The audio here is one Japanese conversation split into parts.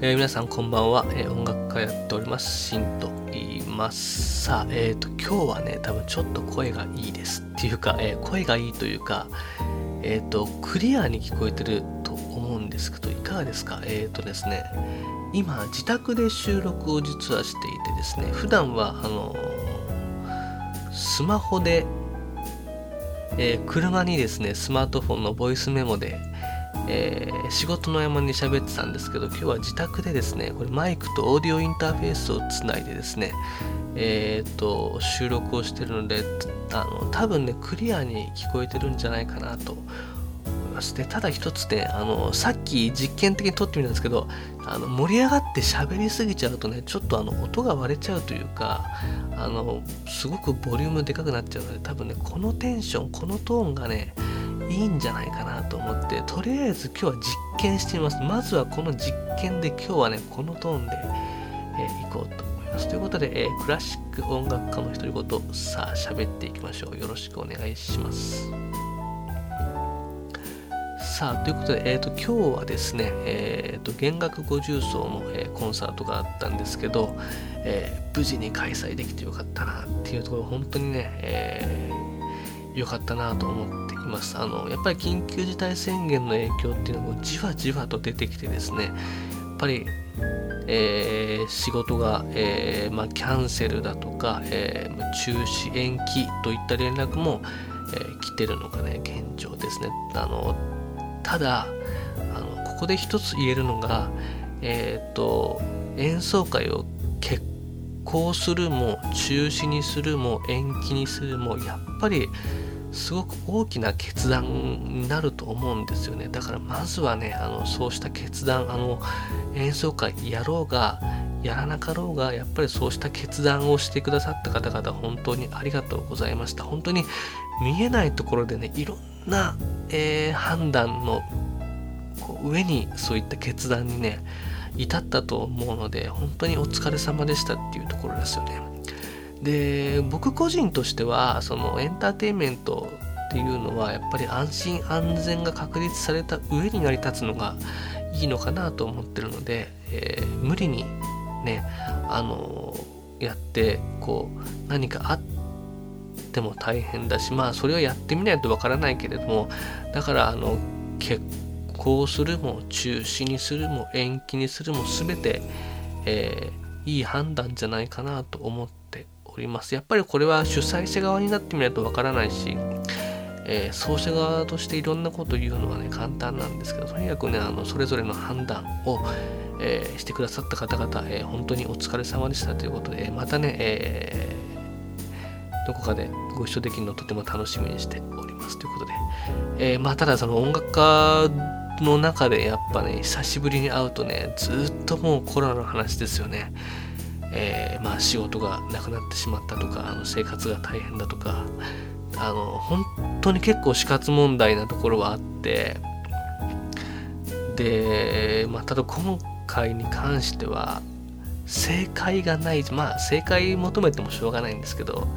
えー、皆さんこんばんは、えー、音楽家やっております。シンと言います。さあえっ、ー、と今日はね多分ちょっと声がいいですっていうか、え声がいいというかえっ、とクリアに聞こえてると思うんですけどいかがですか？えっ、とですね今自宅で収録を実はしていてですね普段はあのスマホで、え車にですねスマートフォンのボイスメモでえー、仕事の合間に喋ってたんですけど今日は自宅でですねこれマイクとオーディオインターフェースをつないでですねえー、っと収録をしてるのであの多分ねクリアに聞こえてるんじゃないかなと思いますでただ一つねあのさっき実験的に撮ってみたんですけどあの盛り上がって喋りすぎちゃうとねちょっとあの音が割れちゃうというかあのすごくボリュームでかくなっちゃうので多分ねこのテンションこのトーンがねいいんじゃないかなと思ってとりあえず今日は実験してみます。まずはこの実験で今日はねこのトーンで、えー、いこうと思います。ということで、えー、クラシック音楽家の独り言さあ喋っていきましょう。よろしくお願いします。さあということで、えーと、今日はですね、えーと、弦楽五重奏の、えー、コンサートがあったんですけど、えー、無事に開催できてよかったなっていうところ本当にね、えー、よかったなと思っています。あのやっぱり緊急事態宣言の影響っていうのもじわじわと出てきてですねやっぱり、えー、仕事が、えー、まあ、キャンセルだとか、えー、中止延期といった連絡も、え来てるのがね現状ですね。あのただあのここで一つ言えるのがえっ、と演奏会を決行するも中止にするも延期にするもやっぱりすごく大きな決断になると思うんですよね。だからまずはねあのそうした決断あの演奏会やろうがやらなかろうがやっぱりそうした決断をしてくださった方々本当にありがとうございました。本当に見えないところでねいろんな、えー、判断の上にそういった決断にね至ったと思うので本当にお疲れ様でしたっていうところですよね。で僕個人としてはそのエンターテインメントっていうのはやっぱり安心安全が確立された上に成り立つのがいいのかなと思ってるので、えー、無理にねあのやってこう何かあっても大変だしまあそれはやってみないとわからないけれどもだからあの結婚するも中止にするも延期にするも全て、えー、いい判断じゃないかなと思っております。やっぱりこれは主催者側になってみないとわからないし、えー、奏者側としていろんなことを言うのはね、簡単なんですけど、とにかくね、あのそれぞれの判断を、えー、してくださった方々、えー、本当にお疲れ様でしたということで、またね、えどこかでご一緒できるのをとても楽しみにしておりますということで、えまあ、ただその音楽家の中でやっぱね、久しぶりに会うとね、ずっともうコロナの話ですよね。えー、まあ、仕事がなくなってしまったとかあの生活が大変だとかあの本当に結構死活問題なところはあってで、まあ、ただ今回に関しては正解がないまあ正解求めてもしょうがないんですけど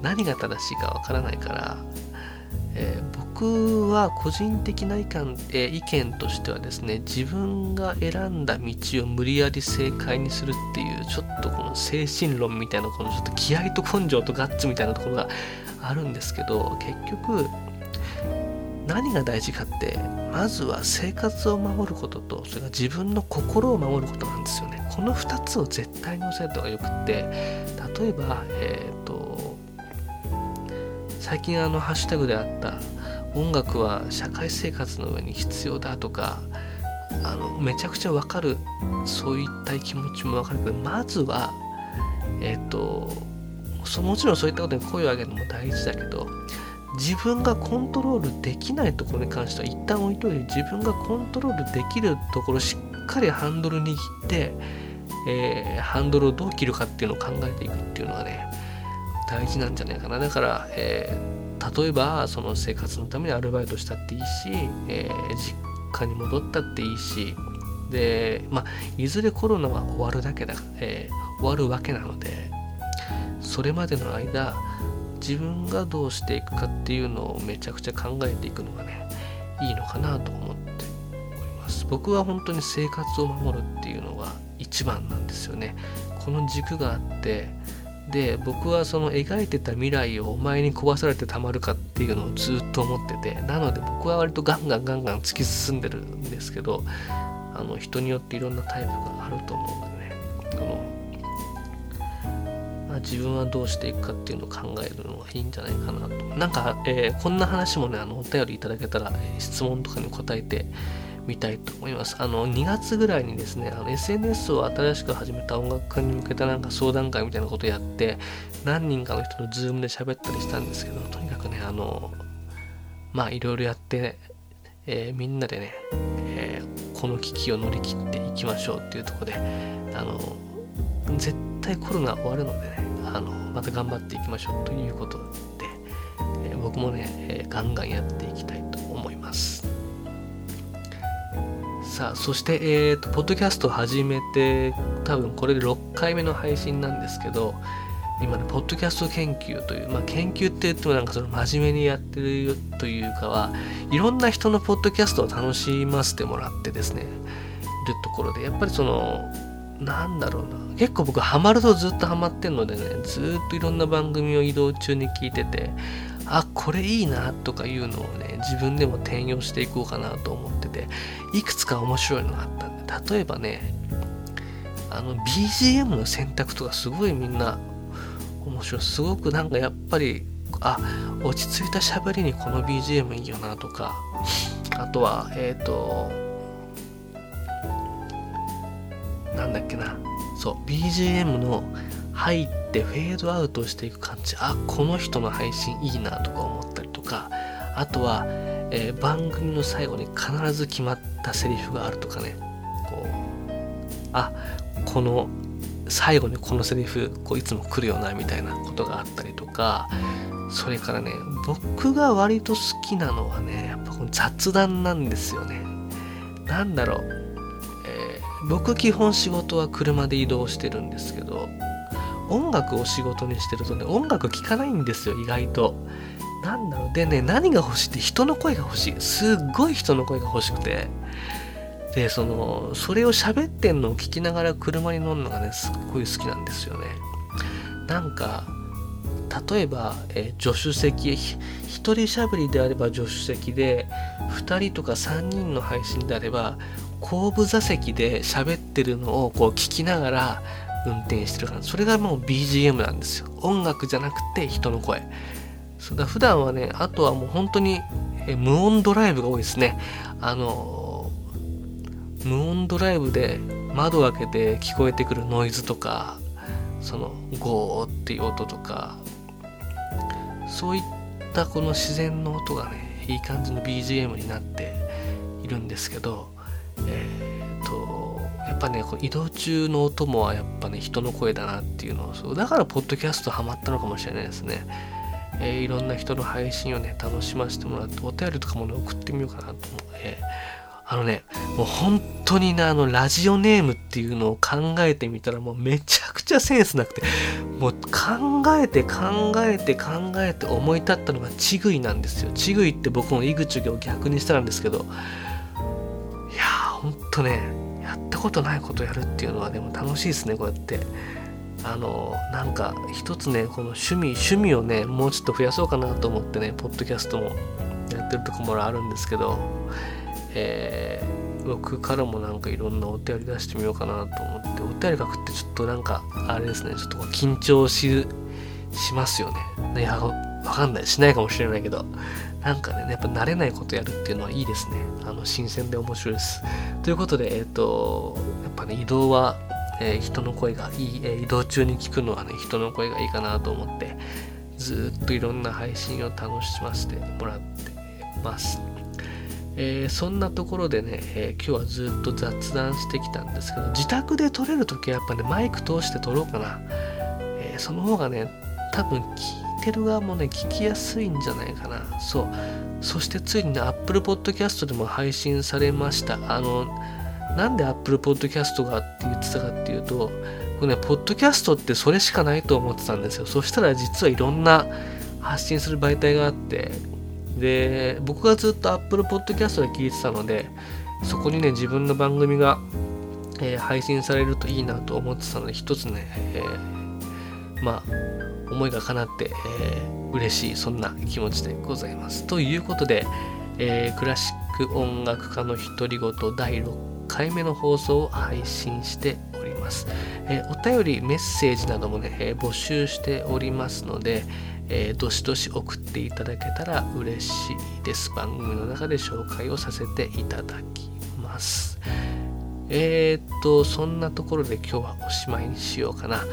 何が正しいかわからないから、僕は個人的な意見,、えー、意見としてはですね自分が選んだ道を無理やり正解にするっていうちょっとこの精神論みたいなこのちょっと気合と根性とガッツみたいなところがあるんですけど結局何が大事かってまずは生活を守ることとそれから自分の心を守ることなんですよね。この2つを絶対に押さえた方がよくって例えばえっ、ー、と最近あのハッシュタグであった音楽は社会生活の上に必要だとかあのめちゃくちゃわかるそういった気持ちもわかるけどまずはえっ、ー、ともちろんそういったことに声を上げるのも大事だけど自分がコントロールできないところに関しては一旦置いといて自分がコントロールできるところしっかりハンドル握って、えー、ハンドルをどう切るかっていうのを考えていくっていうのはね大事なんじゃないかな。だから、えー、例えばその生活のためにアルバイトしたっていいし、えー、実家に戻ったっていいしでまあいずれコロナは終わるだけだ、えー、終わるわけなのでそれまでの間自分がどうしていくかっていうのをめちゃくちゃ考えていくのがねいいのかなと思っております。僕は本当に生活を守るっていうのが一番なんですよね。この軸があってで僕はその描いてた未来をお前に壊されてたまるかっていうのをずっと思っててなので僕は割とガンガンガンガン突き進んでるんですけどあの人によっていろんなタイプがあると思うのでね。この、ま、自分はどうしていくかっていうのを考えるのがいいんじゃないかなと。なんか、えー、こんな話もねあのお便りいただけたら質問とかに答えてみたいと思います。あの、2月ぐらいにですね、あの SNS を新しく始めた音楽家に向けたなんか相談会みたいなことをやって、何人かの人のズームで喋ったりしたんですけど、とにかくね、あの、まあ、いろいろやって、ねえー、みんなでね、えー、この危機を乗り切っていきましょうっていうとこで、あの、絶対コロナ終わるのでね、あの、また頑張っていきましょうということで、えー、僕もね、えガンガンやっていきたいと思います。さあ、そして、えっ、ー、と、ポッドキャストを始めて、多分これで6回目の配信なんですけど、今ね、ポッドキャスト研究という、まあ、研究って言ってもなんかその真面目にやってるというかは、いろんな人のポッドキャストを楽しませてもらってですね、いるところで、やっぱりその、なんだろうな、結構僕ハマるとずっとハマってんのでね、ずっといろんな番組を移動中に聞いてて、あこれいいなとかいうのをね自分でも転用していこうかなと思ってていくつか面白いのがあったんで例えばねあの BGM の選択とかすごいみんな面白い。すごくなんかやっぱりあ落ち着いた喋りにこの BGM いいよなとかあとはえっ、ー、となんだっけな。そう BGM の入ってフェードアウトしていく感じ。あこの人の配信いいなとか思ったりとか。あとは、えー、番組の最後に必ず決まったセリフがあるとかね。こうあこの最後にこのセリフこういつも来るよなみたいなことがあったりとか。それからね僕が割と好きなのはねやっぱこの雑談なんですよね。なんだろう、えー、僕基本仕事は車で移動してるんですけど音楽を仕事にしてるとね、音楽聴かないんですよ、意外と。なんだろう。でね、何が欲しいって人の声が欲しい。すっごい人の声が欲しくて。で、その、それを喋ってんのを聞きながら車に乗るのがね、すっごい好きなんですよね。なんか、例えば、え助手席、一人喋りであれば助手席で、2人とか3人の配信であれば、後部座席で喋ってるのをこう聞きながら運転してるからそれがもう BGM なんですよ音楽じゃなくて人の声そうだ普段はねあとはもう本当に無音ドライブが多いですね。あの無音ドライブで窓を開けて聞こえてくるノイズとかそのゴーっていう音とかそういったこの自然の音がねいい感じの BGM になっているんですけどえっ、とやっぱねこ移動中の音もやっぱね人の声だなっていうのをそうだからポッドキャストハマったのかもしれないですね、えー、いろんな人の配信をね楽しませてもらってお便りとかもね送ってみようかなと思う、えー、あのねもう本当にねあのラジオネームっていうのを考えてみたらもうめちゃくちゃセンスなくてもう考えて考えて考えて思い立ったのがちぐいなんですよ。ちぐいって僕も井口を逆にしたんですけどいやーほんとねやったことないことやるっていうのはでも楽しいですねこうやって。あのなんか一つねこの趣味趣味をねもうちょっと増やそうかなと思ってねポッドキャストもやってるとこもあるんですけどえー、僕からもなんかいろんなお便り出してみようかなと思ってお便り書くってちょっとなんかあれですねちょっと緊張ししますよねいやわかんないしないかもしれないけどなんかね、やっぱ慣れないことやるっていうのはいいですね。あの、新鮮で面白いです。ということで、えっ、ー、と、やっぱね、移動は、えー、人の声がいい、えー、移動中に聞くのはね、人の声がいいかなと思って、ずっといろんな配信を楽しませてもらってます。えー、そんなところでね、え、今日はずっと雑談してきたんですけど、自宅で撮れるときはやっぱね、マイク通して撮ろうかな。え、その方がね、多分聞いてる側もね、聞きやすいんじゃないかな。そう。そしてついにね、Apple Podcast でも配信されました。あの、なんで Apple Podcast がって言ってたかっていうと、これね、ポッドキャストってそれしかないと思ってたんですよ。そしたら実はいろんな発信する媒体があって、で、僕がずっと Apple Podcast で聞いてたので、そこにね自分の番組が、えー、配信されるといいなと思ってたので一つね、えー、まあ思いが叶って、えー、嬉しいそんな気持ちでございますということで、えー、クラシック音楽家の独り言第6回目の放送を配信しております、えー、お便りメッセージなどもね、えー、募集しておりますので、えー、どしどし送っていただけたら嬉しいです。番組の中で紹介をさせていただきます。えー、っと、そんなところで今日はおしまいにしようかな。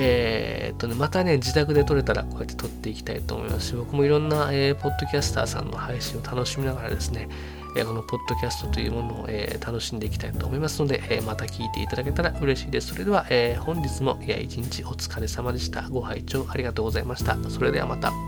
えー、っとね、またね、自宅で撮れたらこうやって撮っていきたいと思いますし、僕もいろんな、えー、ポッドキャスターさんの配信を楽しみながらですね、えこのポッドキャストというものを、え楽しんでいきたいと思いますので、えまた聞いていただけたら嬉しいです。それでは、え本日も一日お疲れ様でした。ご拝聴ありがとうございました。それではまた。